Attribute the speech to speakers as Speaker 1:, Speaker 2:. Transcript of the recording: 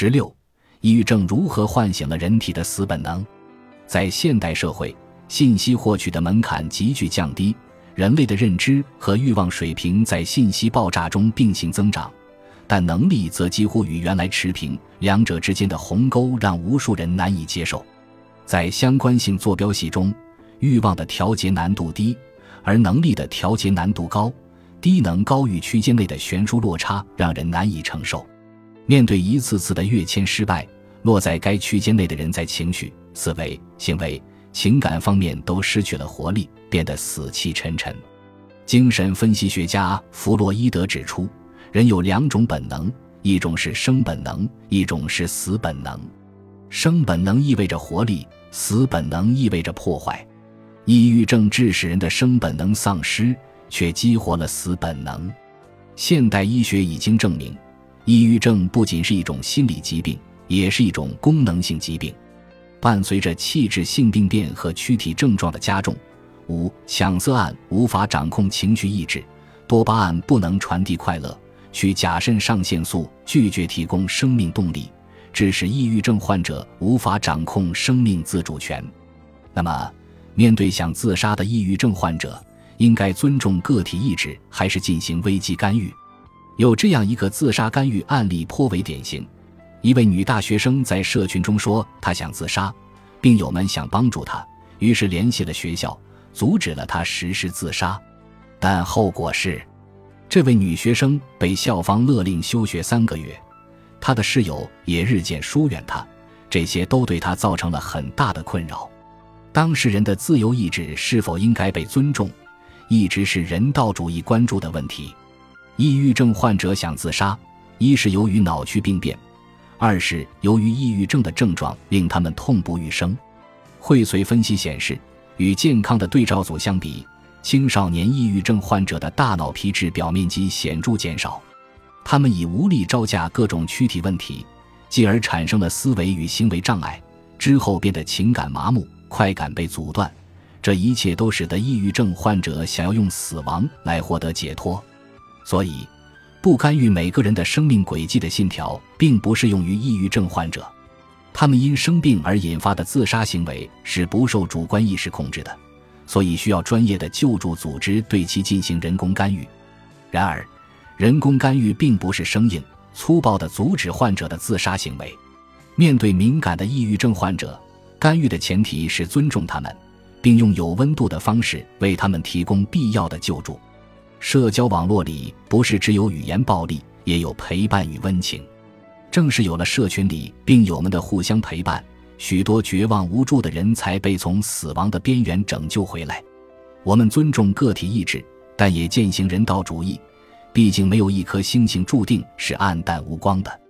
Speaker 1: 十六，抑郁症如何唤醒了人体的死本能？在现代社会，信息获取的门槛急剧降低，人类的认知和欲望水平在信息爆炸中并行增长，但能力则几乎与原来持平，两者之间的鸿沟让无数人难以接受。在相关性坐标系中，欲望的调节难度低，而能力的调节难度高，低能高于区间内的悬殊落差让人难以承受。面对一次次的跃迁失败，落在该区间内的人在情绪、思维、行为、情感方面都失去了活力，变得死气沉沉。精神分析学家弗洛伊德指出，人有两种本能，一种是生本能，一种是死本能。生本能意味着活力，死本能意味着破坏。抑郁症致使人的生本能丧失，却激活了死本能。现代医学已经证明。抑郁症不仅是一种心理疾病，也是一种功能性疾病。伴随着器质性病变和躯体症状的加重，五羟色胺无法掌控情绪意志，多巴胺不能传递快乐，去甲肾上腺素拒绝提供生命动力，致使抑郁症患者无法掌控生命自主权。那么，面对想自杀的抑郁症患者，应该尊重个体意志，还是进行危机干预？有这样一个自杀干预案例颇为典型：一位女大学生在社群中说她想自杀，病友们想帮助她，于是联系了学校，阻止了她实施自杀。但后果是，这位女学生被校方勒令休学三个月，她的室友也日渐疏远她，这些都对她造成了很大的困扰。当事人的自由意志是否应该被尊重，一直是人道主义关注的问题。抑郁症患者想自杀，一是由于脑区病变，二是由于抑郁症的症状令他们痛不欲生。荟萃分析显示，与健康的对照组相比，青少年抑郁症患者的大脑皮质表面积显著减少，他们已无力招架各种躯体问题，继而产生了思维与行为障碍，之后变得情感麻木，快感被阻断。这一切都使得抑郁症患者想要用死亡来获得解脱。所以，不干预每个人的生命轨迹的信条，并不适用于抑郁症患者。他们因生病而引发的自杀行为是不受主观意识控制的，所以需要专业的救助组织对其进行人工干预。然而，人工干预并不是生硬、粗暴地阻止患者的自杀行为。面对敏感的抑郁症患者，干预的前提是尊重他们，并用有温度的方式为他们提供必要的救助。社交网络里不是只有语言暴力，也有陪伴与温情。正是有了社群里病友们的互相陪伴，许多绝望无助的人才被从死亡的边缘拯救回来。我们尊重个体意志，但也践行人道主义。毕竟，没有一颗星星注定是暗淡无光的。